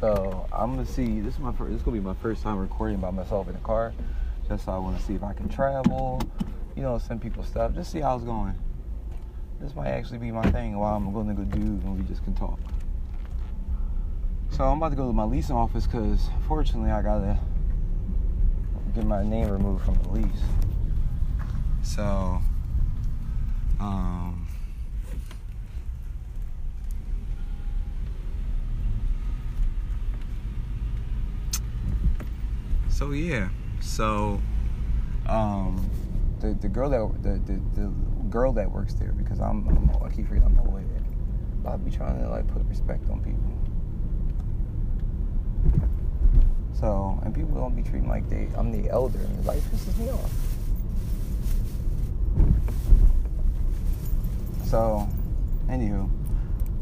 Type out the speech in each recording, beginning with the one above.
So I'm gonna see. This is my first. This is gonna be my first time recording by myself in the car. Just so I want to see if I can travel. You know, send people stuff. Just see how it's going. This might actually be my thing. While I'm going to go do, and we just can talk. So I'm about to go to my leasing office because, fortunately, I gotta get my name removed from the lease. So, um, so yeah, so um, the the girl that the, the, the girl that works there because I'm, I'm I keep forgetting I'm always there. I'll be trying to like put respect on people. So and people don't be treating like they I'm the elder and it like pisses me off. So, anywho,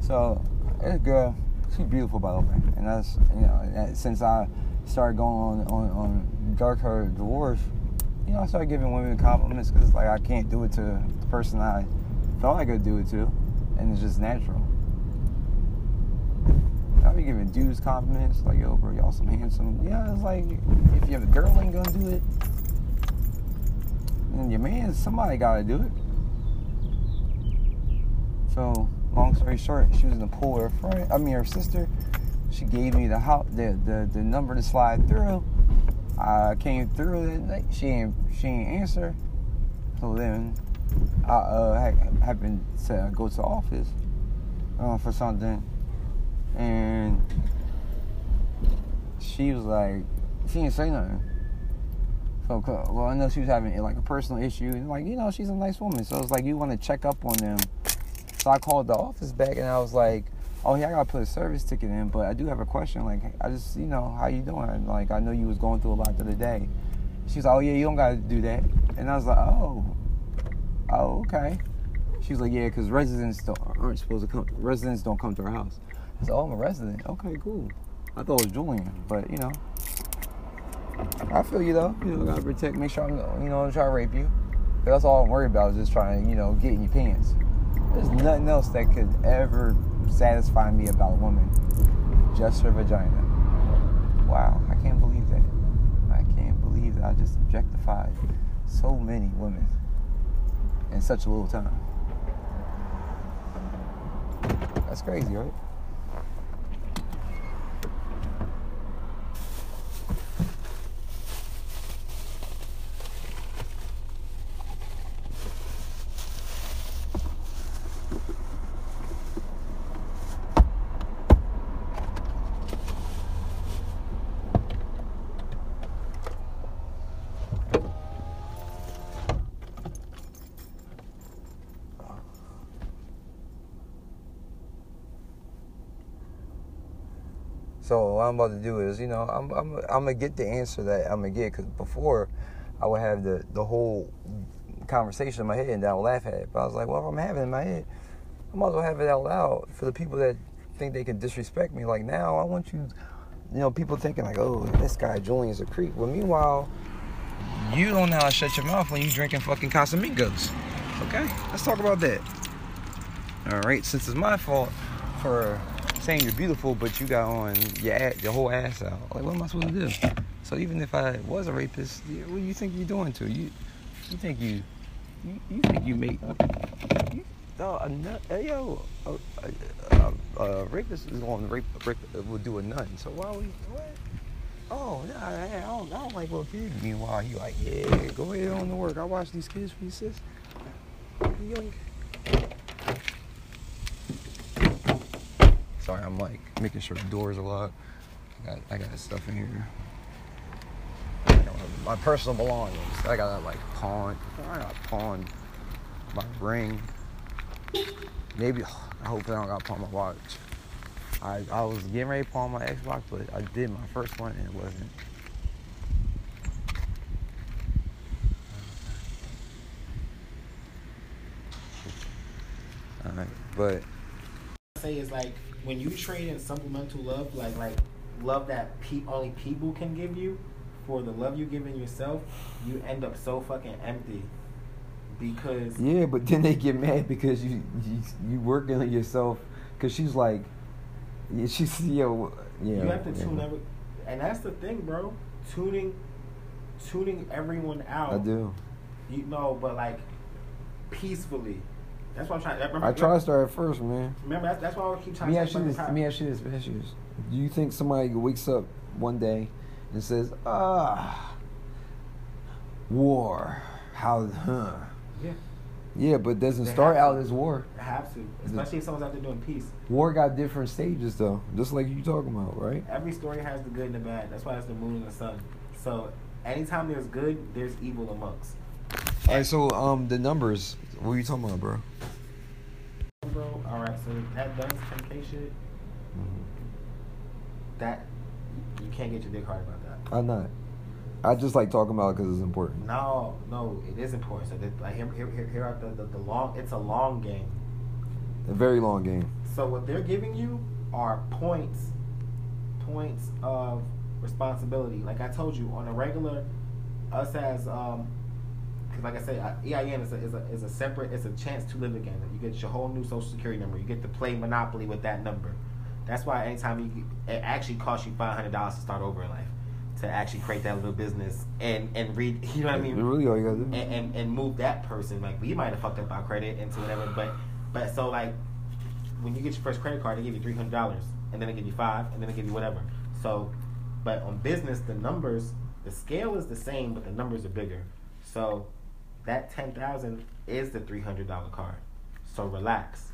so this girl, she's beautiful by the way, and that's you know since I started going on on, on dark her divorce, you know I started giving women compliments because like I can't do it to the person I thought I could do it to, and it's just natural. I be giving dudes compliments like yo bro y'all some handsome yeah it's like if you have a girl ain't gonna do it, then your man somebody gotta do it. So, long story short, she was in the pool with her friend. I mean, her sister. She gave me the house, the, the the number to slide through. I came through that night. She ain't she ain't answer. So then I uh, happened to go to office uh, for something, and she was like, she didn't say nothing. So, well, I know she was having like a personal issue, and like you know, she's a nice woman. So it's like you want to check up on them so I called the office back and I was like, "Oh yeah, I gotta put a service ticket in, but I do have a question. Like, I just, you know, how you doing? Like, I know you was going through a lot the other day." She's like, "Oh yeah, you don't gotta do that." And I was like, "Oh, oh okay." She's like, "Yeah, because residents don't, aren't supposed to come. Residents don't come to our house." I said, "Oh, I'm a resident. Okay, cool." I thought it was Julian, but you know, I feel you though. You know, gotta protect, make sure I'm, you know, try to rape you. That's all I'm worried about is just trying to, you know, get in your pants. There's nothing else that could ever satisfy me about a woman. Just her vagina. Wow, I can't believe that. I can't believe that I just objectified so many women in such a little time. That's crazy, right? So what I'm about to do is, you know, I'm I'm I'm gonna get the answer that I'm gonna get because before I would have the the whole conversation in my head and I would laugh at it. But I was like, well, if I'm having in my head, I might as well have it out loud for the people that think they can disrespect me. Like now, I want you, you know, people thinking like, oh, this guy Julian's a creep. Well, meanwhile, you don't know how to shut your mouth when you're drinking fucking Casamigos. Okay, let's talk about that. All right, since it's my fault for saying you're beautiful, but you got on your ass, your whole ass out. Like, what am I supposed to do? So even if I was a rapist, what do you think you're doing to you? You think you, you, you think you make? You, oh, a nut, yo, a, a, a, a rapist is going to rape, rape, will do a nun. So why we what? Oh, nah, I don't, I don't like little kids. Meanwhile, he like, yeah, go ahead on the work. I watch these kids for you, sis. Yoink. Sorry, I'm like making sure the doors are locked. I got I got stuff in here. my personal belongings. I got like pawn. I got pawn my ring. Maybe I hope I don't got pawn my watch. I I was getting ready to pawn my Xbox, but I did my first one and it wasn't. Alright, but say is like when you trade in supplemental love, like like love that pe- only people can give you, for the love you give in yourself, you end up so fucking empty. Because yeah, but then they get mad because you you, you working on yourself. Because she's like, Yeah, she's yo. Yeah, you have to yeah. tune every, and that's the thing, bro. Tuning, tuning everyone out. I do. You know, but like peacefully. That's what I'm trying. Remember, I try to start at first, man. Remember, that's, that's why I keep trying Let me to ask you this. Let me ask you this. Let me ask you this. Do you think somebody wakes up one day and says, "Ah, war, how, huh?" Yeah, Yeah, but doesn't They start out as war. I have to, especially if someone's out there doing peace. War got different stages though, just like you talking about, right? Every story has the good and the bad. That's why it's the moon and the sun. So anytime there's good, there's evil amongst. All right, so um, the numbers. What are you talking about, bro? Bro, all right. So that does 10k shit. That you can't get your dick hard about that. I'm not. I just like talking about it because it's important. No, no, it is important. So that, like here, here, here, here are the, the the long. It's a long game. A very long game. So what they're giving you are points, points of responsibility. Like I told you, on a regular, us as um, because like I said, EIN is a, is a is a separate. It's a chance to live again. You get your whole new social security number. You get to play Monopoly with that number. That's why anytime you, it actually costs you five hundred dollars to start over in life, to actually create that little business and and read. You know what I mean? Really, all you gotta do. and, and, and move that person. Like we might have fucked up our credit into whatever, but but so like when you get your first credit card, they give you three hundred dollars, and then they give you five, and then they give you whatever. So, but on business, the numbers, the scale is the same, but the numbers are bigger. So that ten thousand is the three hundred dollar card. So relax,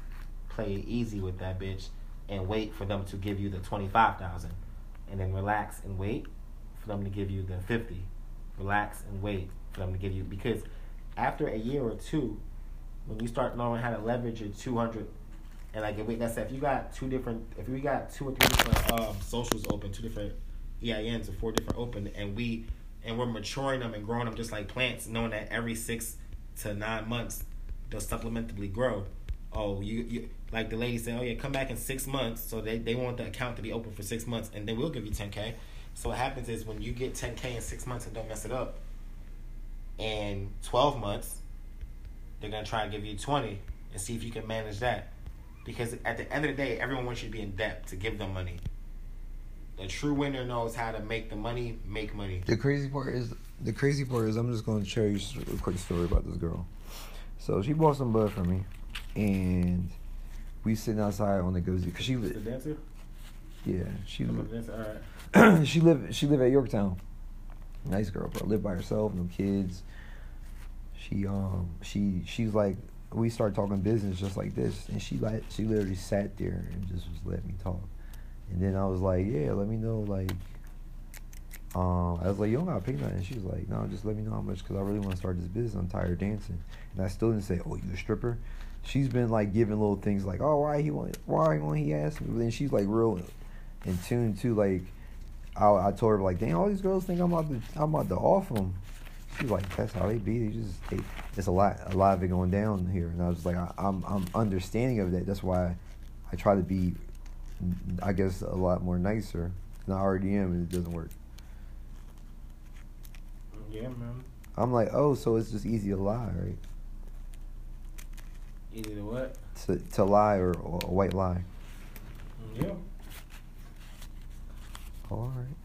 play easy with that bitch, and wait for them to give you the twenty five thousand, and then relax and wait for them to give you the fifty. Relax and wait for them to give you because after a year or two, when you start knowing how to leverage your two hundred, and like if that's if you got two different, if we got two or three different um, socials open, two different EINs or four different open, and we and we're maturing them and growing them just like plants, knowing that every six to nine months they'll supplementably grow. Oh, you, you like the lady said, oh yeah, come back in six months. So they, they want the account to be open for six months, and then we'll give you ten k. So what happens is when you get ten k in six months and don't mess it up, in twelve months, they're gonna try to give you twenty and see if you can manage that. Because at the end of the day, everyone wants you to be in debt to give them money. The true winner knows how to make the money make money. The crazy part is the crazy part is I'm just going to share you a quick story about this girl. So she bought some bud for me, and we sitting outside on the gozy because she The dancer? yeah she The li- dancer, all right. she lived she lived at Yorktown. Nice girl, bro. Lived by herself, no kids. She um she she's like we started talking business just like this, and she like she literally sat there and just was letting me talk, and then I was like, yeah, let me know like. Um, I was like, you don't gotta pay nothing. And she was like, no, just let me know how much because I really want to start this business. I'm tired of dancing, and I still didn't say, oh, you a stripper. She's been like giving little things like, oh, why he want, why won't he ask me? But then she's like real in tune to like I, I told her like, dang, all these girls think I'm about to I'm about to off them. She's like, that's how they be. They just they, it's a lot a lot of it going down here, and I was like, I, I'm I'm understanding of that. That's why I try to be, I guess, a lot more nicer than I already am, and it doesn't work. Yeah, man. I'm like, oh, so it's just easy to lie, right? Easy to what? To to lie or, or a white lie. Yeah. All right.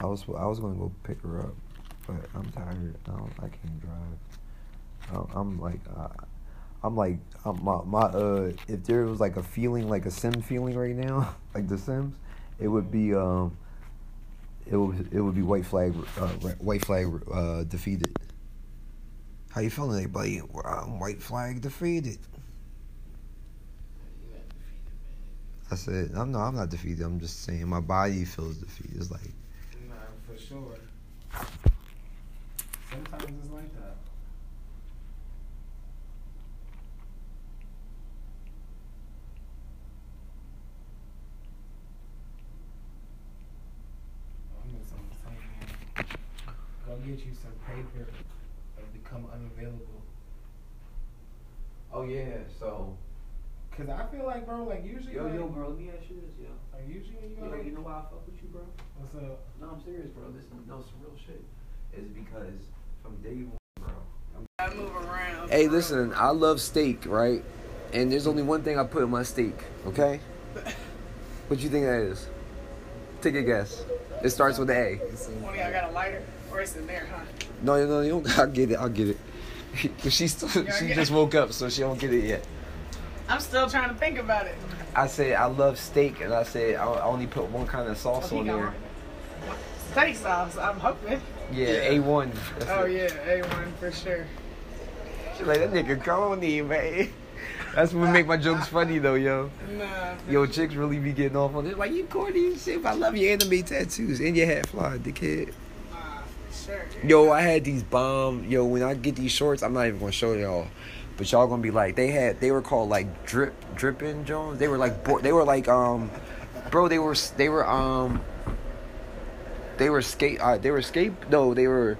I was I was gonna go pick her up, but I'm tired. I don't, I can't drive. I'm like uh, I'm like I'm, my my uh if there was like a feeling like a sim feeling right now like the Sims, it would be um it would it would be white flag uh, white flag uh, defeated. How you feeling, everybody? Um, white flag defeated. I said, I'm no, I'm not defeated. I'm just saying my body feels defeated. It's like sure. Sometimes it's like that. Go get you some paper and become unavailable. Oh yeah, so Cause I feel like, bro, like usually, like, bro, let me ask you this, yo. like Eugene, you Yo, got you know why I fuck with you, bro? What's up? No, I'm serious, bro. This is no some real shit. Is because from day one, bro. I gotta move around. Hey, listen, I love steak, right? And there's only one thing I put in my steak, okay? What you think that is? Take a guess. It starts with the A. One of y'all got a lighter, or it's in there, huh? No, no, no, you don't. I'll get it. I'll get it. Cause she still, she just woke up, so she don't get it yet. I'm still trying to think about it. I said I love steak, and I said I I only put one kind of sauce Oh, on there. Steak sauce, I'm hoping. Yeah, A one. Oh yeah, A1 for sure. She's like that nigga corny, man. That's what make my jokes funny though, yo. Nah. Yo, chicks really be getting off on it. Like you corny and shit. I love your anime tattoos and your hat fly, dickhead. Nah, sure. Yo, I had these bomb. Yo, when I get these shorts, I'm not even gonna show y'all, but y'all gonna be like, they had, they were called like drip, dripping Jones. They were like, bo- they were like, um, bro, they were, they were, um, they were skate, uh, they were skate. No, they were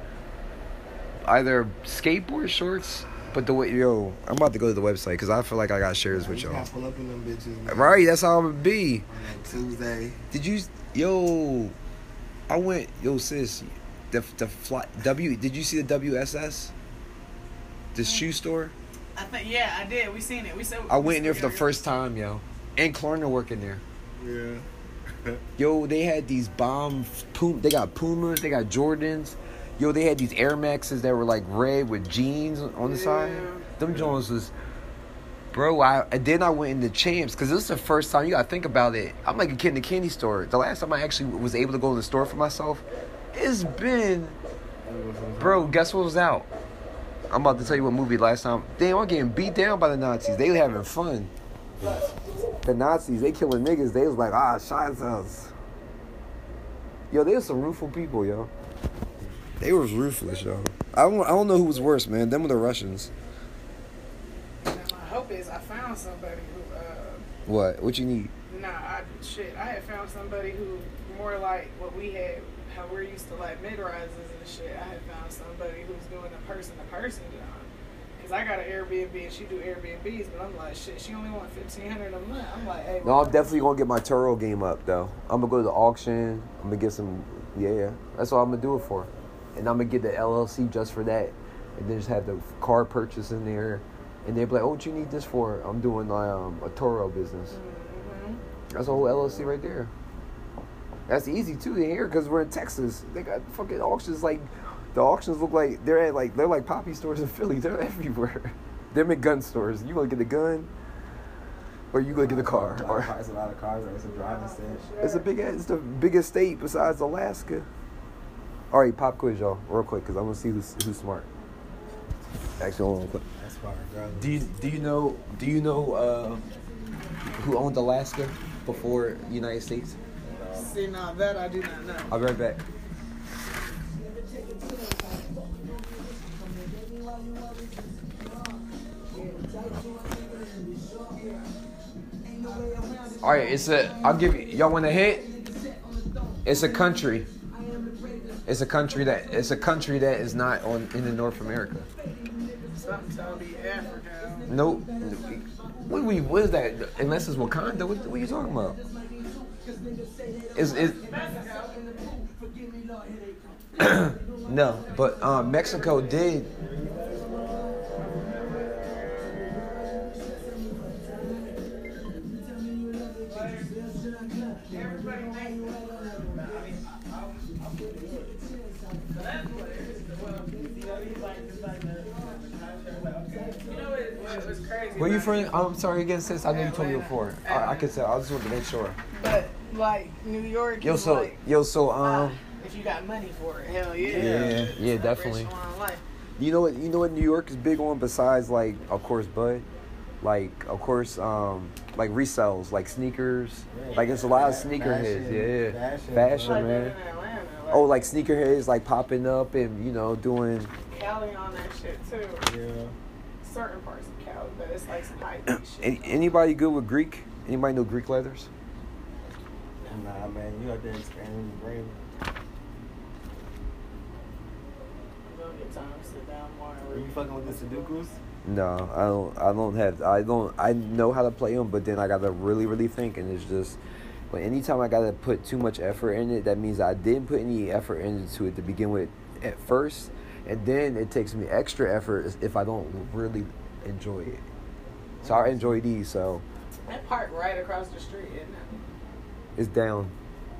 either skateboard shorts. But the way, yo, I'm about to go to the website because I feel like I got shares with y'all. pull up in them bitches. Right, that's how I'm gonna be. On Tuesday. Did you, yo? I went, yo, sis, the the fly W. Did you see the WSS? The shoe store. I think yeah, I did. We seen it. We said I went in there for the first time, yo. And Klarna working there. Yeah. Yo, they had these bomb Pum. They got Pumas. They got Jordans. Yo, they had these Air Maxes that were like red with jeans on the side. Yeah. Them Jones was, bro. I and then I went into Champs because this is the first time. You gotta think about it. I'm like a kid in a candy store. The last time I actually was able to go in the store for myself, it's been, bro. Guess what was out? I'm about to tell you what movie last time. Damn, I'm getting beat down by the Nazis. They were having fun. The Nazis, they killing niggas. They was like, ah, shots us. Yo, they was some ruthless people, yo. They was ruthless, yo. I don't, I don't know who was worse, man. Them or the Russians. My hope is I found somebody who uh What? What you need? Nah, I shit. I had found somebody who more like what we had, how we're used to like mid rises and shit. I had found somebody who's doing a person to person job. Cause I got an Airbnb and she do Airbnbs, but I'm like shit. She only want fifteen hundred a month. I'm like, hey, No, I'm definitely gonna get my Turo game up though. I'm gonna go to the auction. I'm gonna get some. Yeah, that's what I'm gonna do it for, and I'm gonna get the LLC just for that, and then just have the car purchase in there, and they'll be like, "Oh, what you need this for?" I'm doing um, a Turo business. Mhm. That's a whole LLC right there. That's easy too to hear because we're in Texas. They got fucking auctions like the auctions look like they're at like they're like poppy stores in Philly. They're everywhere. They're at gun stores. You gonna get a gun, or you gonna get a car? A Or of cars, a lot of cars. Like it's a driving state. it's a big. It's the biggest state besides Alaska. All right, pop quiz, y'all, real quick, because I'm gonna see who's who's smart. Actually, hold on, quick. That's far, regardless. Do you do you know do you know uh, who owned Alaska before United States? See, now that I do not know. I'll be right back. All right, it's a. I'll give you. Y'all want a hit? It's a country. It's a country that. It's a country that is not on in the North America. Something tell me Africa. Nope. What, we, what is that? Unless it's Wakanda. What, what are you talking about? Is is no? But um, Mexico did. Where you from? I'm sorry again, sis. I know you told me before. I, I could tell. I just wanted to make sure. But like New York, Yo, so like, yo, so ah, um, if you got money for it, hell yeah. Yeah, yeah, It's definitely. rich on life. you know what? You know what New York is big on besides like, of course, Bud. Like, of course, um, like resells, like sneakers. Like, it's a lot of Fa- sneakerheads. fashion, Yeah, fashion, fashion, Like man. living in Atlanta, like, Oh, like sneakerheads, like popping up and you know doing. Cali on that shit too. Yeah. Certain parts of Cali, but it's like some high peak uh, shit. Any, anybody good with Greek? Anybody know Greek leathers? Nah, man, you out there expanding your brain. I'm gonna get time to sit down more and Are you fucking with the Sudokus? No, I don't. I don't have. I don't. I know how to play them, but then I gotta really, really think, and it's just, But anytime I gotta put too much effort in it, that means I didn't put any effort into it to begin with at first, and then it takes me extra effort if I don't really enjoy it. So I enjoy these, so That park right across the street, isn't it? it's down.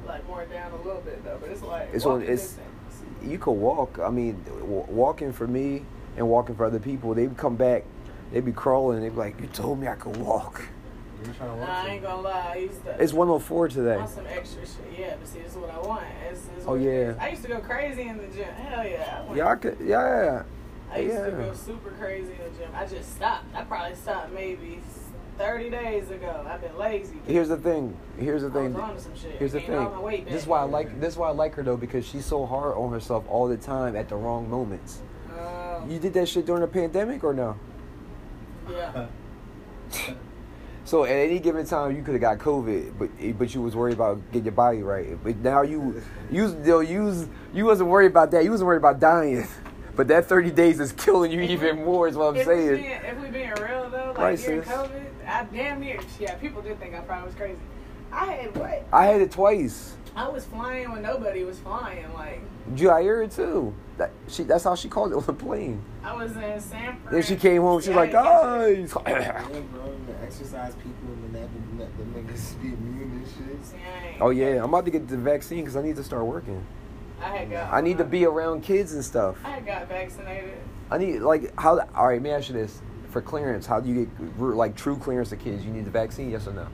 Like more down a little bit though, but it's like It's on- it's- distance. You could walk. I mean, w- walking for me and walking for other people, They'd come back, They'd be crawling. They be like, "You told me I could walk." You're trying to Nah, walk I ain't gonna lie. I used to. It's 104 today. want some extra shit. Yeah, but see, this is what I want. It's, it's Oh, yeah. I used to go crazy in the gym. Hell yeah. I went- Yeah, I could. Yeah, I used to go super crazy in the gym. I just stopped. I probably stopped maybe 30 days ago. I've been lazy. Here's the thing. Here's the thing. was on to some shit. Here's the thing. This is why I like. This is why I like her though because she's so hard on herself all the time at the wrong moments. Oh, You did that shit during the pandemic or no? yeah. So at any given time you could have got COVID, but eh, but you was worried about getting your body right. But now you you you you you wasn't worried about that. You wasn't worried about dying. But that 30 days is killing you even more. Is what I'm if we saying. being, if we being real though, like Right, during sis. COVID, I damn near yeah. People did think I probably was crazy. I had what? I had it twice. I was flying when nobody was flying. Like Jair too. That she. That's how she called it on the plane. I was in San Fran. Then she came home. She's Yeah, like, I didn't guys. Yeah, bro, the exercise people and that, that the niggas be immune and shit. get- See, I ain't- oh yeah, I'm about to get the vaccine because I need to start working. I had got. I need to be around kids and stuff. I had got vaccinated. I need like how. All right, let me ask you this: for clearance, how do you get like true clearance of kids? You need the vaccine, yes or no?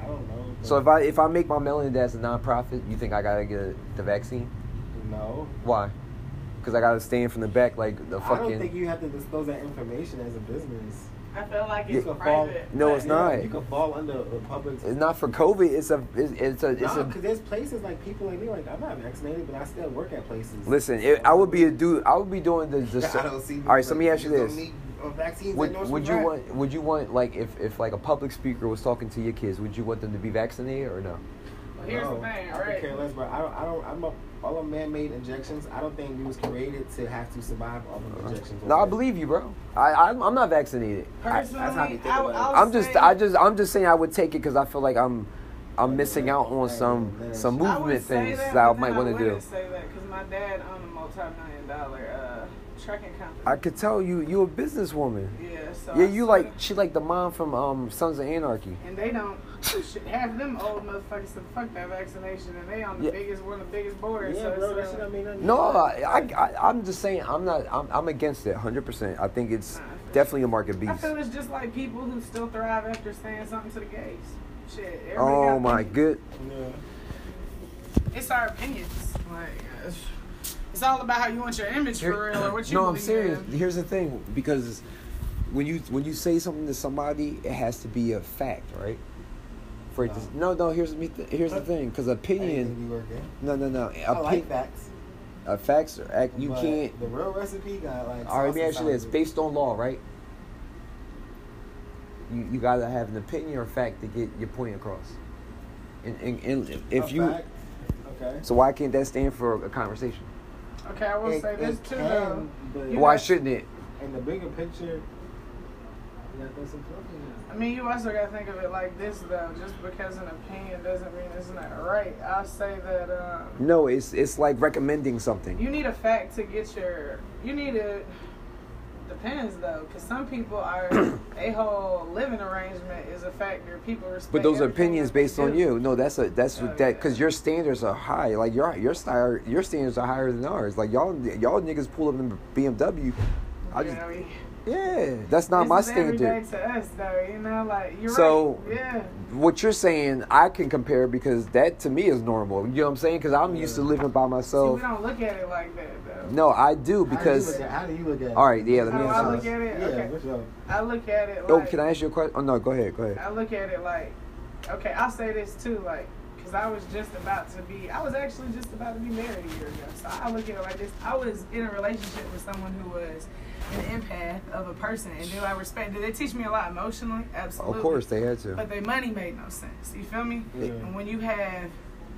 I don't know. So if I if I make my melanin as a nonprofit, you think I gotta get the vaccine? no, Why? Because I gotta stand from the back like the fucking. I don't think you have to disclose that information as a business. I feel like You it's could fall- No, but- it's not. You could fall under the public. It's not for COVID. It's a. It's, it's a. It's no, a. because there's places like people like me, like I'm not vaccinated, but I still work at places. Listen, it, I would be a dude. I would be doing the. the I don't see. all right, so let me ask you this: need, uh, vaccines Would, endorsed would you want? Would you want like if if like a public speaker was talking to your kids? Would you want them to be vaccinated or no? Well, here's no, the thing, I right? care less, but I don't. I don't. I'm a, all of man-made injections. I don't think we was created to have to survive off of injections. No, I believe you, bro. I I'm, I'm not vaccinated. I, Personally, that's how you think I, about it. I would I'm just say- I just I'm just saying I would take it because I feel like I'm I'm missing out on some some movement things that, that I might want to do. wouldn't say that because my dad owned a multi-million dollar uh, trucking company. I could tell you you a businesswoman. yeah, so Yeah, I you swear like she like the mom from um Sons of Anarchy. And they don't. have them old motherfuckers to fuck that vaccination, and they on the Yeah. biggest one of the biggest boards. Yeah, so bro. That shit uh, don't mean nothing. No, I, I, I I'm just saying I'm not I'm, I'm against it 100. percent I think it's Nah, I feel- definitely a market beast. I feel it's just like people who still thrive after saying something to the gays. Shit. Oh my opinions. good. Yeah. It's our opinions. Like, it's, it's all about how you want your image for real or what you want. no, I'm serious. in. Here's the thing, because when you when you say something to somebody, it has to be a fact, right? For it to, no, no. Here's me. Th- here's the thing, because opinion. Anything be working. No, no, no. I like Opi- facts. uh, facts are act. You but can't. The real recipe got like. All right, let me sauce ask you this: inside of it. based on law, right? You you gotta have an opinion or fact to get your point across. And, and, and if A you, fact, Okay. so why can't that stand for a conversation? Okay, I will It- say this it too, can, though. Why shouldn't it? in the bigger picture, you gotta throw some fluff in there. I mean, you also got to think of it like this, though. Just because an opinion doesn't mean it's not right. I'll say that um, No, it's it's like recommending something. you need a fact to get your. You need a. Depends though, because some people are a whole living arrangement is a factor. People respect. But those opinions based on you. No, that's a that's Oh, what yeah. that because your standards are high. Like your your style, your standards are higher than ours. Like y'all y'all niggas pull up in BMW. I just yeah, that's not this my standard. to us, though. You know, like you're So- right. Yeah. What you're saying, I can compare because that to me is normal. You know what I'm saying? Because I'm used to living by See, myself. we don't look at it like that, though. No, I do How do you because. look at- how do you look at it? All right, yeah, let me How do I look at it? Yeah, Okay. for sure. I look at it oh, like. Oh, can I ask you a question? Oh no, go ahead, go ahead. I look at it like, okay, I'll say this too, like, because I was just about to be, I was actually just about to be married a year ago. So I look at it like this. I was in a relationship with someone who was an empath of a person. And do I respect, did they teach me a lot emotionally? Absolutely. Of course, they had to. But their money made no sense. You feel me? Yeah. And when you have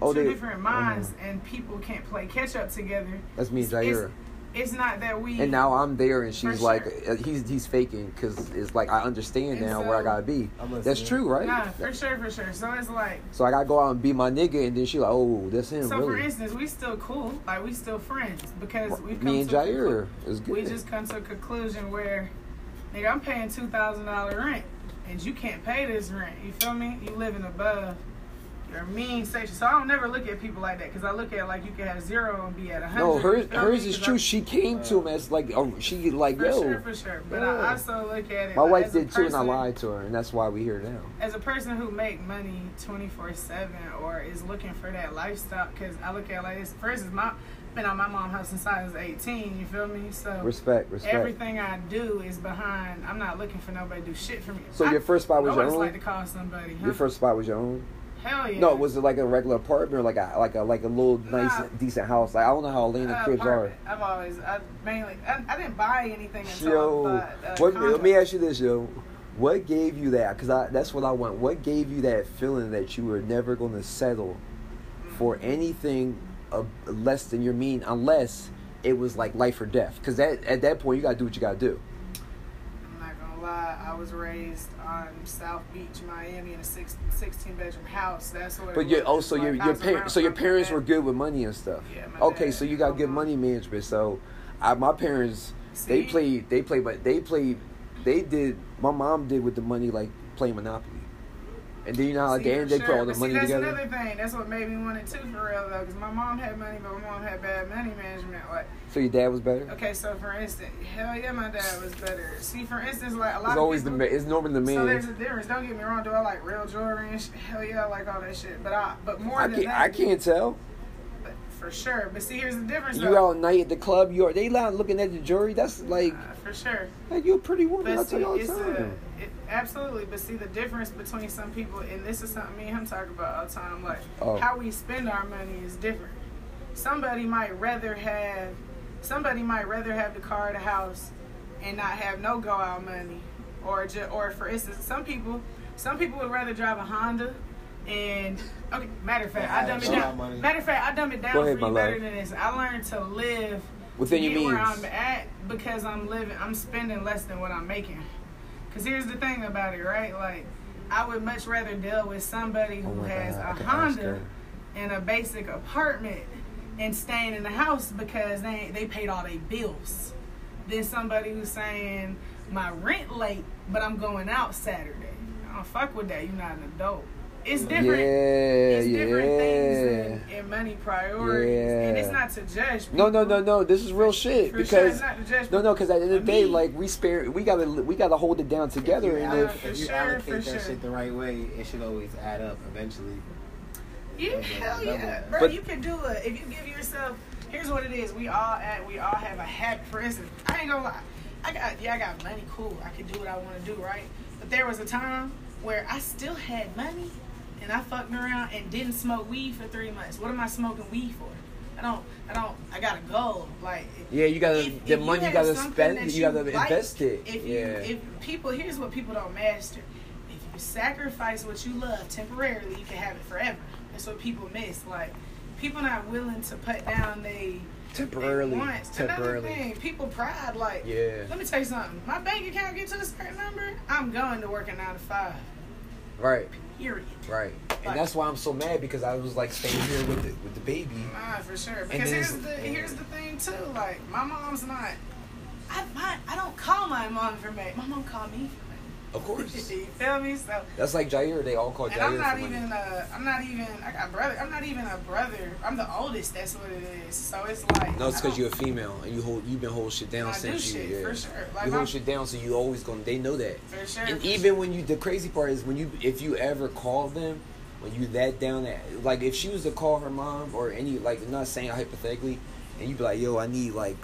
Oh, two they- different minds and people can't play catch up together, That's me, it's- it's- Jair. it's not that we. And now I'm there, and she's like, sure. uh, he's he's faking because it's like I understand And now where I gotta be. That's listening. true, right? Nah, for sure, for sure. So it's like, So I gotta go out and be my nigga, and then she like, oh, that's him, so for instance, we still cool, like we still friends because we've come Me and to Jair conclu- is good. We just come to a conclusion where, nigga, I'm paying two thousand dollar rent, and you can't pay this rent. You feel me? You living above your mean section. So I don't never look at people like that because I look at like you can have zero and be at a hundred. no, hers hers is true. I- She came to him as like, oh, she like, For yo. sure, for sure. But Yeah. I also look at it. My like, wife did too, and I lied to her, and that's why we here now. as a person who make money 24-7 or is looking for that lifestyle because i look at it like this for instance my been on my mom's house since i was 18 you feel me so Respect, respect. everything i do is behind i'm not looking for nobody to do shit for me So I, your first spot was I your own. like to call somebody huh? Your first spot was your own. Hell yeah No, was it like a regular apartment or like a like a like a little nice Nah. decent house? Like I don't know how Atlanta Uh, cribs are. I've always, I mainly, I, I didn't buy anything until Yo, I bought, what, let me ask you this, yo. What gave you that? Because I that's what I want. What gave you that feeling that you were never going to settle for anything of less than your mean, unless it was like life or death? Because that at that point you gotta do what you gotta do. I'm not gonna lie, I was raised on South Beach, Miami, in a six, 16 bedroom house. That's what. But you also Like, your your was parents. So your parents were good with money and stuff. Yeah, Okay, dad. so you got good money management. So, I, my parents they played they played but they played they did my mom did with the money like playing Monopoly. And then you know how See, end they put all the But money see, that's together. another thing. That's what made me want it too, for real though. Because my mom had money, but my mom had bad money management. Like, So your dad was better. okay, so for instance, hell yeah, my dad was better. See, for instance, like a lot It's of always people, the it's normally the So there's a difference. Don't get me wrong. Do I like real jewelry and shit? Hell yeah, I like all that shit. But I, but more I than can't that, I can't tell. For sure. But see, here's the difference. You out night at the club. You are they out looking at the jury. That's like, Uh, for sure. like you're a pretty woman. I tell you all the time. It, absolutely. But see, the difference between some people, and this is something me and him talk about all the time, like Oh. how we spend our money is different. Somebody might rather have, somebody might rather have the car, the house, and not have no go out money, or just, or for instance, some people, some people would rather drive a Honda. And okay, matter of fact, I dumb it down. money. Matter of fact, I dumb it down Go ahead, for you better love. than this. I learned to live Within to your get where means. I'm at because I'm living, I'm spending less than what I'm making. Because here's the thing about it, right? Like, I would much rather deal with somebody who Oh has God, a Honda and a basic apartment and staying in the house because they they paid all their bills. Than somebody who's saying my rent late, but I'm going out Saturday. I don't fuck with that. You're not an adult. It's different. Yeah, it's different yeah. things and, in money priorities, and it's not to judge. No, no, no, no. This is real shit For sure, because it's not to judge no, no. Because at the end of the day, me- like we spare, we gotta, we gotta hold it down together. If you, And if if you sure, allocate that sure. shit the right way, it should always add up eventually. Yeah, hell yeah, bro. But- you can do it if you give yourself. Here's what it is. We all at. We all have a habit. For instance, I ain't gonna lie. I got yeah, I got money. Cool. I can do what I want to do, right? But there was a time where I still had money, and I fucked around and didn't smoke weed for three months. What am I smoking weed for? I don't. I don't. I got to go. Like yeah, you gotta if- the if money you gotta spend. that You gotta like, invest it. If yeah. you, if people, here's what people don't master. If you sacrifice what you love temporarily, you can have it forever. That's what people miss. Like people not willing to put down they temporarily, wants. Another thing, people pride. Like Yeah. let me tell you something. My bank account get to a certain number, I'm going to work a nine to five. Right, Period. right. And that's why I'm so mad because I was like staying here with the with the baby. Nah, for sure. Because here's the here's the thing too. Like my mom's not. I my, I don't call my mom for money. My mom called me for. Of course. you feel me? So That's like Jair. They all call And Jair I'm not even uh I'm not even I got brother I'm not even a brother. I'm the oldest, that's what it is. So it's like No, it's because you're a female and you hold you've been holding shit down I do since shit, you. Yeah. for sure. Like you hold shit down, so you always gonna. They know that. for sure. And for even when you, the crazy part is when you, if you ever call them, when you that down, that like if she was to call her mom or any, like I'm not saying hypothetically, and you'd be like, yo, I need like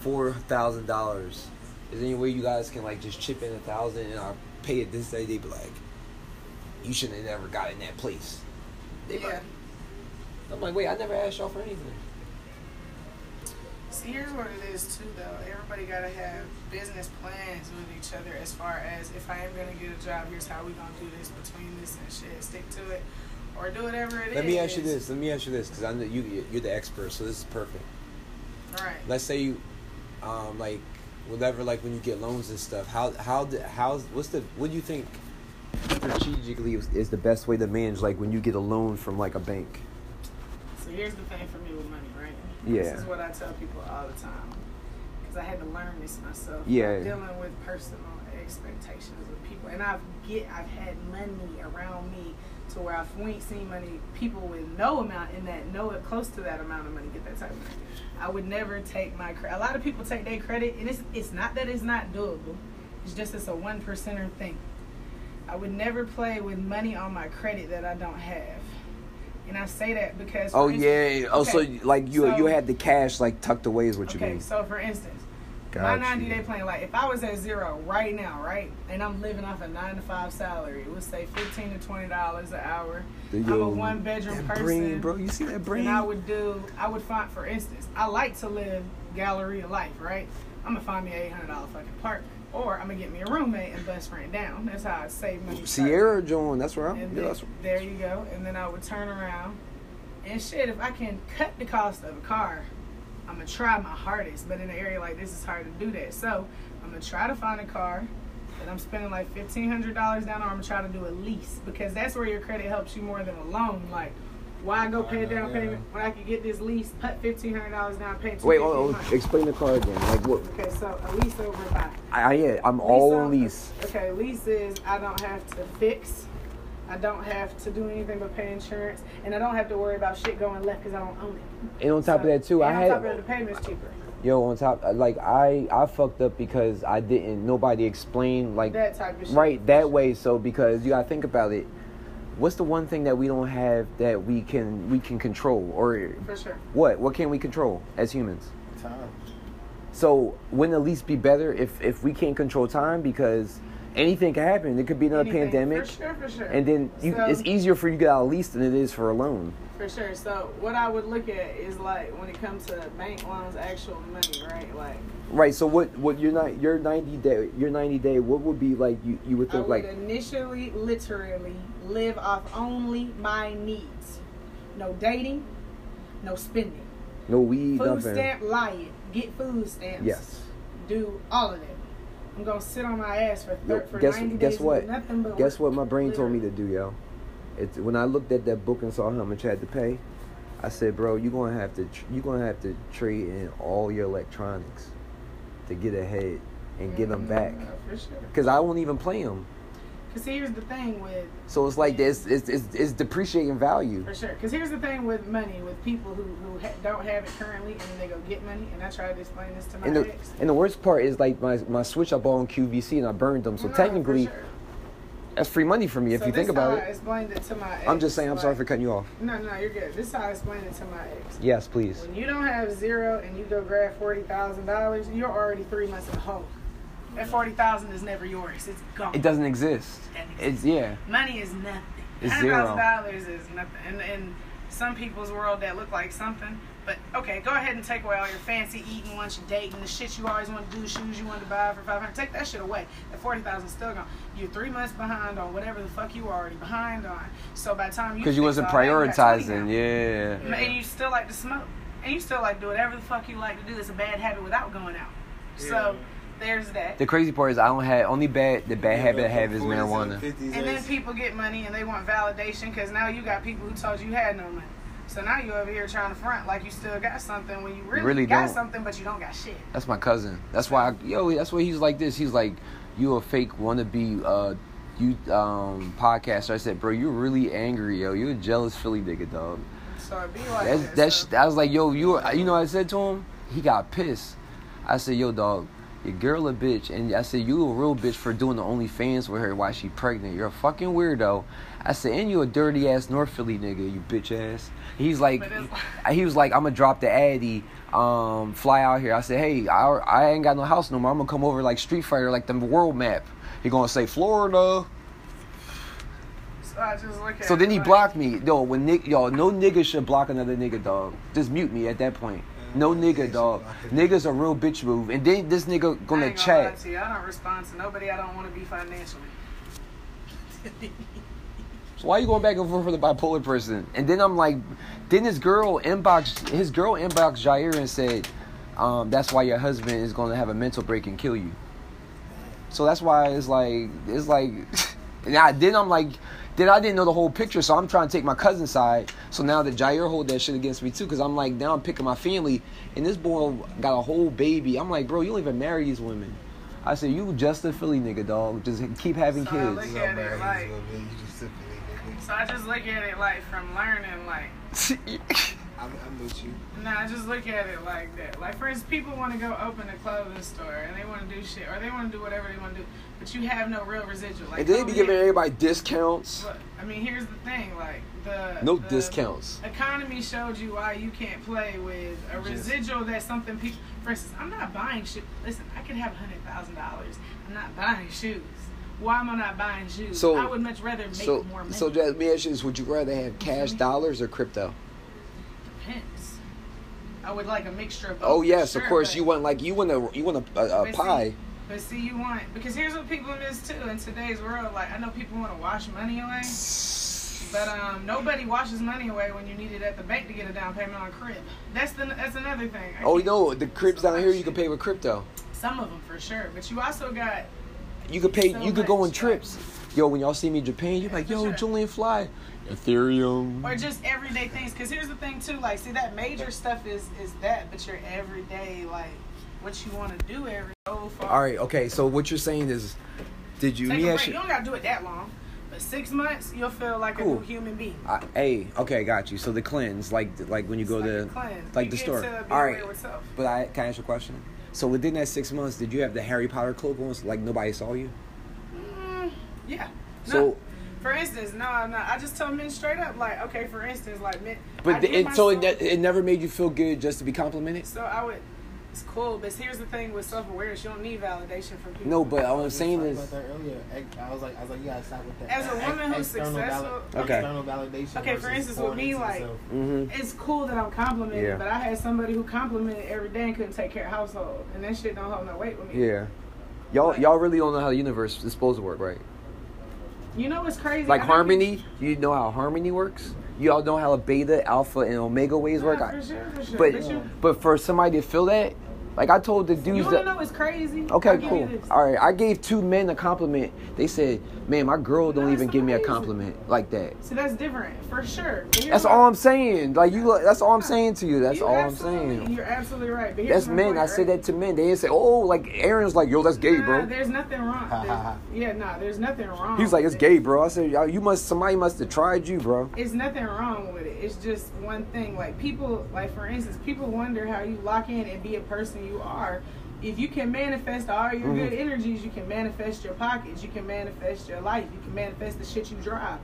four thousand dollars. Is there any way you guys can like just chip in a thousand and I'll pay it this day? They be like, you shouldn't have never got in that place. They be yeah. like- I'm like, wait, I never asked y'all for anything. See here's what it is too though. Everybody gotta have business plans with each other as far as if I am gonna get a job, here's how we gonna do this between this and shit. Stick to it. Or do whatever it is. Let me ask you this. Let me ask you this, because I know you you're the expert, so this is perfect. Right. let's say you, um, like whatever, like when you get loans and stuff. How how how's what's the what do you think strategically is, is the best way to manage like when you get a loan from like a bank? So here's the thing for me with money, right? Yeah. This is what I tell people all the time. Because I had to learn this myself. Yeah. Dealing with personal expectations of people. And I've get I've had money around me to where I've seen money people with no amount in that it close to that amount of money get that type of money. I would never take my credit. A lot of people take their credit and it's it's not that it's not doable. It's just it's a one percenter thing. I would never play with money on my credit that I don't have. And I say that because Oh instance- yeah. Oh, so like you so- you had the cash like tucked away is what you Okay, mean? so for instance, my 90 you. day plan, like if I was at zero right now, right, and I'm living off a nine to five salary, it would say 15 to 20 dollars an hour. I'm a one bedroom person. brain, bro. You see that brain? And I would do, I would find, for instance, I like to live Galleria life, right? I'm gonna find me an $800 fucking apartment. Or I'm gonna get me a roommate and bust rent down. That's how I save money. Sierra Joan. That's where I'm. And Yeah, then, that's, there you go. And then I would turn around and shit. If I can cut the cost of a car, I'm gonna try my hardest. But in an area like this, it's hard to do that. So I'm gonna try to find a car that I'm spending like fifteen hundred dollars down, or I'm gonna try to do a lease because that's where your credit helps you more than a loan. Like. Why go pay a down payment when I could get this lease, put fifteen hundred dollars down, pay wait, oh, oh, explain the car again. Like what? Okay, so a lease over a buy. I, I yeah, I'm all on on- lease. Okay, lease is I don't have to fix. I don't have to do anything but pay insurance, and I don't have to worry about shit going left because I don't own it. And on top of that too, I and had on top of that, the payment's cheaper. yo on top uh, like I I fucked up because I didn't nobody explained like That type of shit. right that way. So because you gotta think about it. What's the one thing that we don't have that we can we can control or For sure. what? What can we control as humans? Time. So wouldn't at least be better if if we can't control time because anything can happen. There could be another Anything. pandemic, For sure, for sure. and then you, So- it's easier for you to get out of lease than it is for a loan. For sure. So what I would look at is like when it comes to bank loans, actual money, right? Like Right. So what what your ni- your ninety day your ninety day what would be like you you would I think would like initially, literally, live off only my needs. No dating, no spending. no weed Food nothing. stamp, lie it. Get food stamps. Yes. Do all of that. I'm gonna sit on my ass for thir- for guess 90 guess days what? nothing but Guess what my brain told me to do, yo. It's when I looked at that book and saw how much I had to pay. I said, bro, you're gonna have to tr- you're gonna have to trade in all your electronics to get ahead and get them back. Yeah, sure. Cause I won't even play them. Cause here's the thing with So it's like this, it's, it's, it's depreciating value. for sure. Cause here's the thing with money with people who who ha- don't have it currently and then they go get money. And I tried to explain this to my And the, ex. and the worst part is like my, my switch I bought on QVC and I burned them. So No, technically, sure. that's free money for me if So you think about how I it. explained it to my ex. I'm just saying, I'm sorry for cutting you off. No, no, you're good. This is how I explained it to my ex. Yes, please. When you don't have zero and you go grab forty thousand dollars, you're already three months in the hole. That forty thousand is never yours. It's gone. It doesn't exist. It's, yeah. Money is nothing. It's Hundred thousand zero. dollars is nothing. And in some people's world, that look like something. But okay, go ahead and take away all your fancy eating, lunch, dating, the shit you always want to do, shoes you want to buy for five hundred. Take that shit away. That forty thousand still gone. You're three months behind on whatever the fuck you were already behind on. So by the time you Because you wasn't all that, you got 20 prioritizing. now. Yeah. And you still like to smoke. And you still like to do whatever the fuck you like to do. It's a bad habit without going out. So there's that. The crazy part is I don't have only bad the bad habit I have is 40s and marijuana. And then people get money and they want validation because now you got people who told you you had no money. So now you're over here trying to front like you still got something when you really, Really got don't. something, but you don't got shit. That's my cousin. That's why I, yo. That's why he's like this. He's like, you a fake wannabe uh you um podcaster. I said, bro, you're really angry, yo. You're a jealous Philly nigga, dog. So it be like That's that. that's. so- I was like, yo, you. You know, what I said to him. He got pissed. I said, yo, dog. Your girl a bitch, and I said you a real bitch for doing the OnlyFans with her while she pregnant. You're a fucking weirdo. I said, and you a dirty ass North Philly nigga, you bitch ass. He's like, he was like, I'm gonna drop the Addy, um, fly out here. I said, hey, I, I ain't got no house no more. I'm gonna come over like Street Fighter, like the world map. He gonna say Florida. so just So then he blocked me. Yo, when Nick, yo, no nigga should block another nigga, dog. Just mute me at that point. No nigga, dog. Niggas a real bitch move. And then this nigga gonna ain't gonna lie chat. to you. I don't respond to nobody. I don't want to be financially. So why are you going back and forth with a bipolar person? And then I'm like, then his girl inbox, his girl inbox Jair and said, um, that's why your husband is going to have a mental break and kill you. So that's why it's like it's like, and I, then I'm like, then I didn't know the whole picture, so I'm trying to take my cousin's side. So now that Jair hold that shit against me too, because I'm like now I'm picking my family, and this boy got a whole baby. I'm like, bro, you don't even marry these women. I said, you just a Philly nigga, dog. Just keep having So I kids. look at it like, so I just look at it like from learning, like, I'm, I'm with you. nah, I just look at it like that. Like, for instance, people want to go open a clothing store and they want to do shit, or they want to do whatever they want to do, but you have no real residual. Like, and they be giving everybody discounts. Look, I mean, here's the thing, like the No the discounts. Economy showed you why you can't play with a Just- residual that's something people. For instance, I'm not buying shit. Listen, I could have hundred thousand dollars. I'm not buying shoes. Why am I not buying shoes? So- I would much rather make So, more money. so let me ask you this: Would you rather have cash dollars or crypto? Depends. I would like a mixture of. Both Oh yes, sure, of course. You want like you want a you want a, a, a but see- pie. But see, you want because here's what people miss too in today's world. Like I know people want to wash money away. But um, nobody washes money away when you need it at the bank to get a down payment on a crib. That's the that's another thing. I Oh no, the cribs down here you can pay with crypto. Some of them for sure, but you also got You could pay. So you could go on trips. Yo, when y'all see me in Japan, you're like, yo, sure. Julian Fly, Ethereum. or just everyday things. Because here's the thing too, like see that major stuff is is that, but your everyday like what you want to do every so far. All right, okay. So what you're saying is, did you? Take me a break. you- You don't gotta do it that long, but six months you'll feel like Cool. a new human being. I, hey, okay, got you. So the cleanse, like like when you go It's to like a cleanse. like You the store. All right. be All aware right, with self. but I can I ask you a question? So within that six months, did you have the Harry Potter cloak on, like nobody saw you? Mm, yeah. No. So, For instance, no, I no. I just tell men straight up, like, okay, for instance, like, men. But the, give and so it, it never made you feel good just to be complimented. So I would. It's cool, but here's the thing with self awareness: you don't need validation from people. No, but all I'm We saying talked is, about that earlier. I was like, I was like, you gotta stop with that. As a woman who's external successful- Okay. external validation. Okay, for instance, with pouring me, like- mm-hmm. It's cool that I'm complimented, Yeah. but I had somebody who complimented every day and couldn't take care of household, and that shit don't hold no weight with me. yeah, y'all y'all really don't know how the universe is supposed to work, right? You know what's crazy? Like I harmony, you know how harmony works. You all know how a beta, alpha, and omega waves people- work. For sure, for sure. But but for somebody to feel that, like I told the you dudes wanna that. know what's crazy? Okay, cool. All right, I gave two men a compliment. They said, "Man, my girl don't No, even give me a compliment like that." So that's different, for sure. That's all I'm saying. Like you, look- that's all I'm saying to you. That's You all I'm saying. You're absolutely right. That's men. point, I said right? that to men. They didn't say, "Oh, like Aaron's like, yo, that's gay, Nah, bro." there's nothing wrong. There's- yeah, nah, there's nothing wrong. He was like, "It's gay, bro." I said, "Yo, "You must. Somebody must have tried you, bro." It's nothing wrong with it. It's just one thing. Like people, like for instance, people wonder how you lock in and be a person you are. If you can manifest all your Mhm. good energies, you can manifest your pockets. You can manifest your life. You can manifest the shit you drive.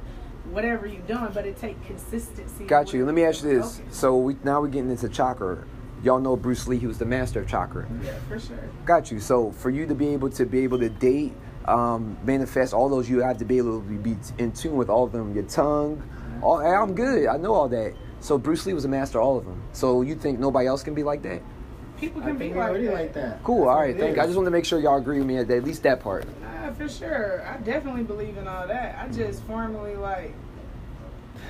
Whatever you're doing, but it takes consistency. Got you. Let me ask you this. focus. So we now we're getting into chakra. Y'all know Bruce Lee. He was the master of chakra. Yeah, for sure. Got you. So for you to be able to be able to date, um, manifest all those, you have to be able to be in tune with all of them. Your tongue, all. I'm good. I know all that. So Bruce Lee was a master of all of them. So you think nobody else can be like that? People can be like already that. like that. Cool. That's All what right. it Thank. you. I just want to make sure y'all agree with me at at least that part. Nah, for sure. I definitely believe in all that. I just formally like.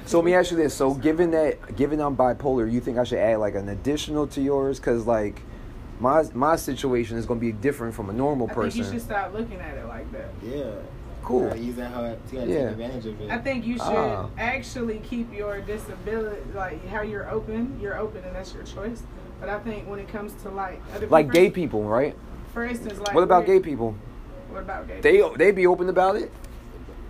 So let me ask you this. So given that, given I'm bipolar, you think I should add like an additional to yours? Cause like, my my situation is gonna be different from a normal I think person. you should stop looking at it like that. Yeah. Cool. You gotta use that how gotta Yeah. take advantage of it. I think you should Ah. actually keep your disability, like how you're open, you're open, and that's your choice. But I think when it comes to like other like people, gay people, right? for instance, like What about gay people? What about gay? They they be open about it.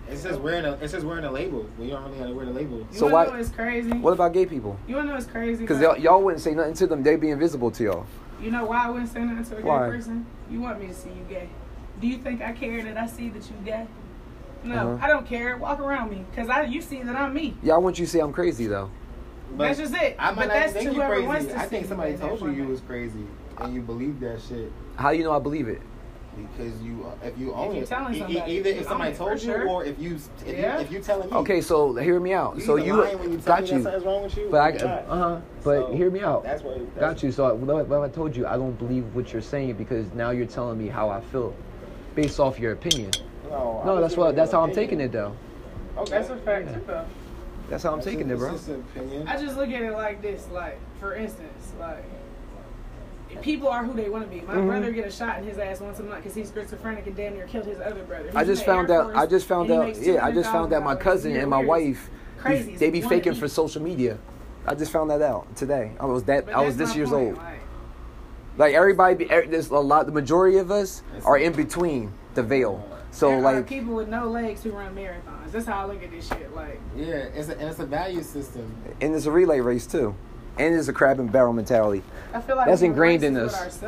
It's just wearing a it's just wearing a label. We don't really gotta wear the label. you so wanna why- know what's crazy? What about gay people? you wanna know what's crazy? Because y'all, y'all wouldn't say nothing to them. They'd be invisible to y'all. you know why I wouldn't say nothing to a gay Why? person? You want me to see you gay? Do you think I care that I see that you gay? No, Uh-huh. I don't care. Walk around me, cause I you see that I'm me. Yeah, I want you to say I'm crazy though. But that's just it. I might but not that's think you crazy. wants to I think somebody told you you was crazy and you believe that shit How do you know I believe it? because you if you own you're it. telling somebody, either you if somebody told you sure. or if you if Yeah. you if you telling me. Okay, so hear me out. You so you lying when you tell got me you, that something's wrong with you. but I uh huh. But So, hear me out. That's where that's, Got you. So I- what what I told you, I don't believe what you're saying because now you're telling me how I feel, based off your opinion. No, No, that's what that's an how I'm taking it though. Okay. That's a fact too, though. That's how I'm That's taking just- it, bro. Just an opinion. I just look at it like this, like for instance, like people are who they want to be. My Mhm. brother get a shot in his ass once a month because he's schizophrenic and damn near killed his other brother. He's I just found Air out. Force, I just found out. Yeah, I just found out my cousin and my wife. Crazy. They, they be faking eat. for social media. I just found that out today. I was that. But I was this years point, old. like, Like everybody, be, er- there's a lot. The majority of us are in between the veil. So there are like, people with no legs who run marathons. That's how I look at this shit. Like, Yeah, it's a, and it's a value system. and it's a relay race too, and it's a crab and barrel mentality. I feel like That's we're ingrained in us.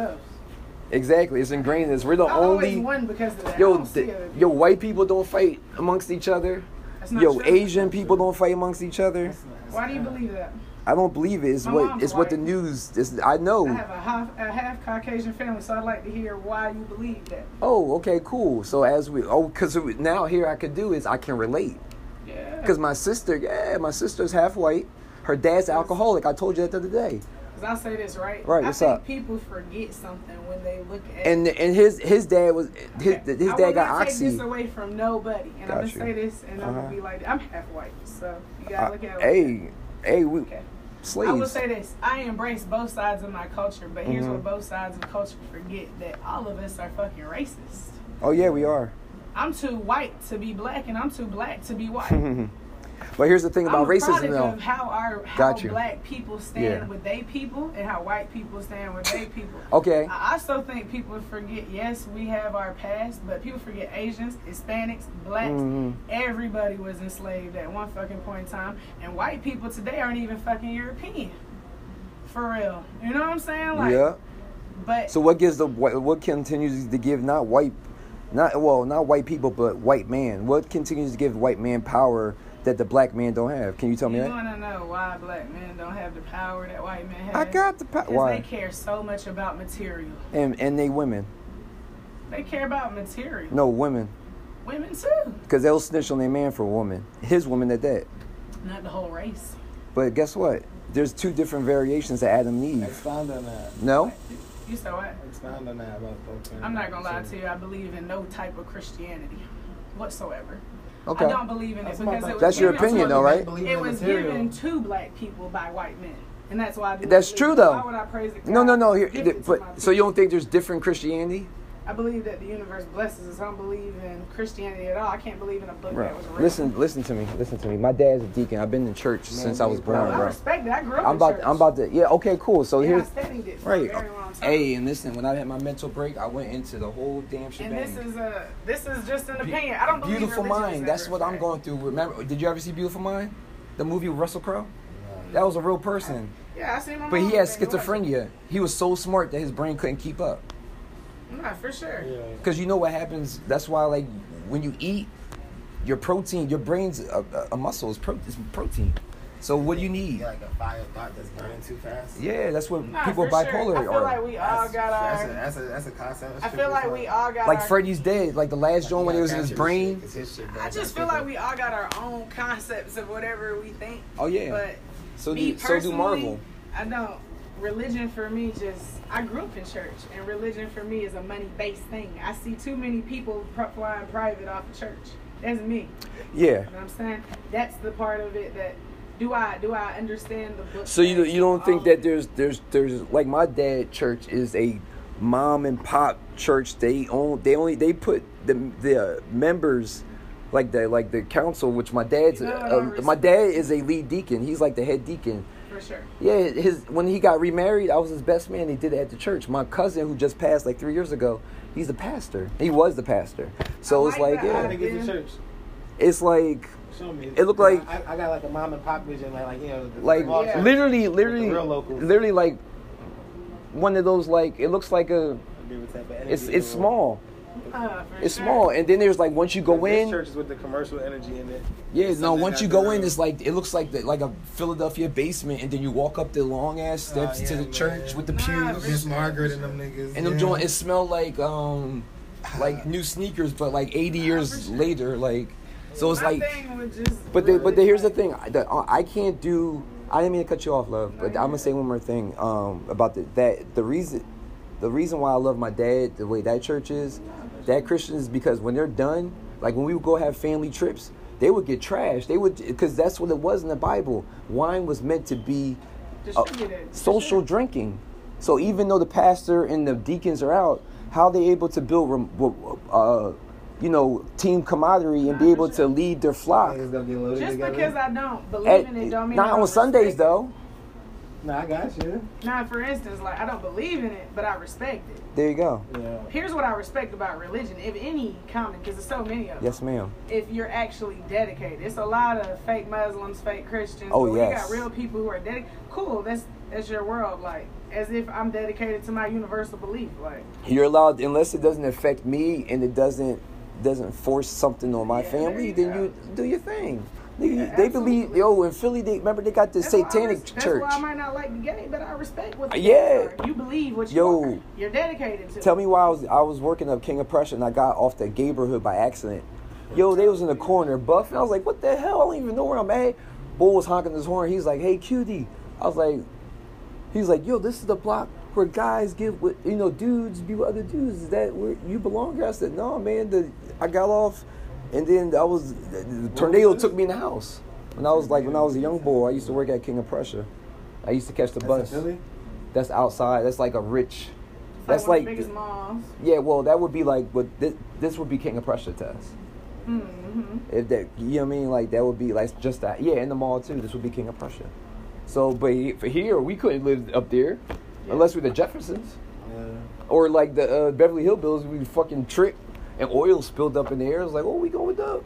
Exactly, it's ingrained in us. We're the I only. won because of that. Yo, don't the, yo, white people don't fight amongst each other. That's not Yo, true. Asian people don't fight amongst each other. That's not- that's Why do you not- believe that? I don't believe it. It's My what it's what the news. Is, I know. I have a half, a half Caucasian family, so I'd like to hear why you believe that. Oh, okay, cool. So as we oh, because now here I could do is I can relate. Yeah. Because my sister, yeah, my sister's half white. Her dad's alcoholic. I told you that the other day. Because I'll say this, right? Right, I what's think up? people forget something when they look at. And and his his dad was his Okay, his I dad got not take this away from nobody, and I'm gonna you. say this, and I'm Uh-huh. gonna be like, I'm half white, so you gotta Uh, look at hey, hey, we. Okay. Slaves. I will say this: I embrace both sides of my culture, but here's Mhm. what both sides of culture forget: that all of us are fucking racist. oh yeah, we are. I'm too white to be black, and I'm too black to be white. but here's the thing about racism, though. how our how Got you. black people stand Yeah. with they people and how white people stand with they people. Okay. I also think people forget. Yes, we have our past, but people forget Asians, Hispanics, blacks. Mhm. Everybody was enslaved at one fucking point in time, and white people today aren't even fucking European. For real, you know what I'm saying? Like, yeah. But So what gives the what continues to give not white, not well not white people but white man? What continues to give white man power that the black man don't have? Can you tell me you that? want to know why black men don't have the power that white men have? I got the power. Because Why? they care so much about material. And and they women. They care about material. No women, Women too. because they'll snitch on their man for a woman. His woman at that. Not the whole race. But guess what? There's two different variations of Adam and Eve. Expound on that. No. You said what? Expound on that about both. I'm not gonna lie to you. I believe in no type of Christianity whatsoever. Okay. I don't believe in That's it my because it was That's your opinion, though, right? It was material. given to black people by white men, and that's why I do. That's true, it. though. Why would I praise it? No, no, no. Here, Give it to my but so you don't think there's different Christianity? I believe that the universe blesses us. I don't believe in Christianity at all. I can't believe in a book that was written. Listen, listen to me. Listen to me. My dad's a deacon. I've been in church since I was born, bro. I respect it. I grew up. I'm in about. church. I'm about to. Yeah. Okay. Cool. So And here's. studied it for Right. a very long time. Hey, and listen. When I had my mental break, I went into the whole damn And this is a this is just an opinion. I don't believe Beautiful religion is Mind. That's what I'm going through. Remember? Did you ever see Beautiful Mind? The movie with Russell Crowe. That was a real person, Yeah, I seen my but he had think it was. schizophrenia. He was so smart that his brain couldn't keep up. Nah, for sure. Yeah. Because you know what happens? That's why, like, when you eat, your protein, your brain's a, a- a muscle is pro- is protein. So what do you need? Like a fire thought that's burning too fast. Yeah, that's what Nah, people for bipolar sure. I feel are. like we all That's- got that's our. A, that's a that's a concept. That's I true feel like fuck. we all got like our, Freddy's dead. Like the last joint when it was in his brain. shit, his shit I just feel like we all got our own concepts of whatever we think. Oh yeah. But so me do so do Marvel. I don't. Religion for me just I grew up in church, and religion for me is a money based thing. I see too many people flying private off of church. That's me. Yeah. You know what I'm saying? That's the part of it that do I do I understand the book? So you you don't think that there's there's there's like my dad church is a mom and pop church. They own they only they put the the members like the like the council, which my dad's uh, my dad is a lead deacon. He's like the head deacon. For sure? Yeah, his when he got remarried, I was his best man. He did it at the church. My cousin, who just passed like three years ago, he's the pastor. He was the pastor. So I it's like like, that. Yeah, they get to church? it's like, It looked like- I, I got like a mom and pop vision, like like you know, like Yeah. literally, literally, real locals. literally like one of those like it looks like a. Different type of energy It's it's the room. small. Uh, It's sure. small, and then there's like once you go This in, churches with the commercial energy in it. yeah. It's No, once you go in, it's like it looks like the, like a Philadelphia basement, and then you walk up the long ass steps Oh, to yeah, the church with the Nah, pews, for Miss Margaret and them niggas. and them yeah. joint. It smelled like um like new sneakers, but like 80 years later, like so it's My like. thing would just But the, but the, here's the thing. I, the, uh, I can't do. I didn't mean to cut you off, love. But I'm gonna say one more thing um, about the, that. The reason, the reason why I love my dad the way that church is, that Christian is because when they're done, like when we would go have family trips, they would get trashed. They would because that's what it was in the Bible. Wine was meant to be uh, social drinking. So even though the pastor and the deacons are out, how are they able to build, rem- uh, you know, team camaraderie and be able to lead their flock? Niggas gonna get loaded Just together. because I don't believe At- in it, don't mean I not don't on Sundays though. Nah, I got you. Now, for instance, like I don't believe in it, but I respect it. There you go. Yeah. Here's what I respect about religion, if any common, because there's so many of them. Yes, ma'am. If you're actually dedicated, it's a lot of fake Muslims, fake Christians. Oh, yes. You got real people who are dedicated. Cool, that's that's your world. Like as if I'm dedicated to my universal belief. Like You're allowed unless it doesn't affect me and it doesn't doesn't force something on my Yeah, family. you Then go. you do your thing. Nigga, Yeah, they believe yo in Philly. They remember they got this that's why I satanic church. That's why I might not like the game, but I respect what. Yeah. You believe what you Yo. are. You're dedicated to. Tell me why I was I was working up King of Prussia and I got off the neighborhood by accident. Yo, they was in the corner buffing. I was like, what the hell? I don't even know where I'm at. Bull was honking his horn. He's like, hey, QD. I was like, he's like, yo, this is the block where guys give with, you know, dudes be with other dudes. Is that where you belong here? I said, no, man. The, I got off and then I was, the, the tornado took me in the house. When I was like, when I was a young boy, I used to work at King of Prussia. I used to catch the bus. That's outside. That's like a rich. That's one like biggest malls. yeah, well, that would be like, but this, this would be King of Prussia to us. Mm-hmm. If that, you know what I mean? Like that would be like just that. Yeah, in the mall too. This would be King of Prussia. So, but he- for here, we couldn't live up there unless we're the Jeffersons Yeah. or like the uh, Beverly Hillbillies. We fucking tripped and oil spilled up in the air. It was like, oh, we going up.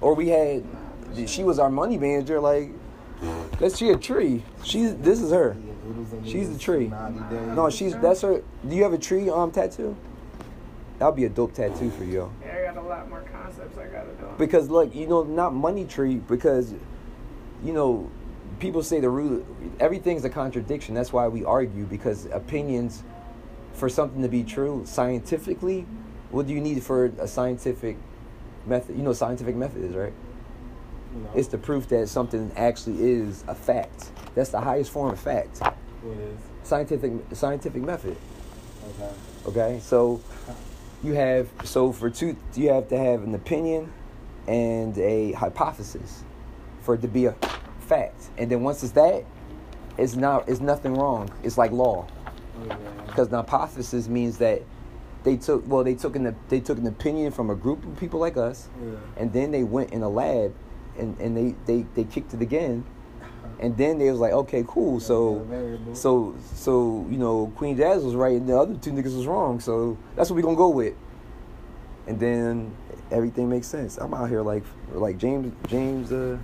Or we had, she was our money manager. Like, let's a tree. She's this is her. She's the tree. No, she's that's her. Do you have a tree um tattoo? That'll be a dope tattoo for you. Yeah, I got a lot more concepts I gotta do. Because look, you know, not money tree because you know, people say the root everything's a contradiction. That's why we argue because opinions for something to be true scientifically, what do you need for a scientific method? You know, scientific method is right. Know, It's the proof that something actually is a fact. That's the highest form of fact. what is. Scientific scientific method. Okay. Okay, so you have so for two you have to have an opinion and a hypothesis for it to be a fact, and then once it's that, it's not it's nothing wrong. It's like law Okay. because the hypothesis means that they took well they took an they took an opinion from a group of people like us, Yeah. and then they went in a lab and, and they, they, they kicked it again, and then they was like okay cool so. So so you know Queen Jazz was right and the other two niggas was wrong. So that's what we gonna go with. And then everything makes sense. I'm out here like like James James uh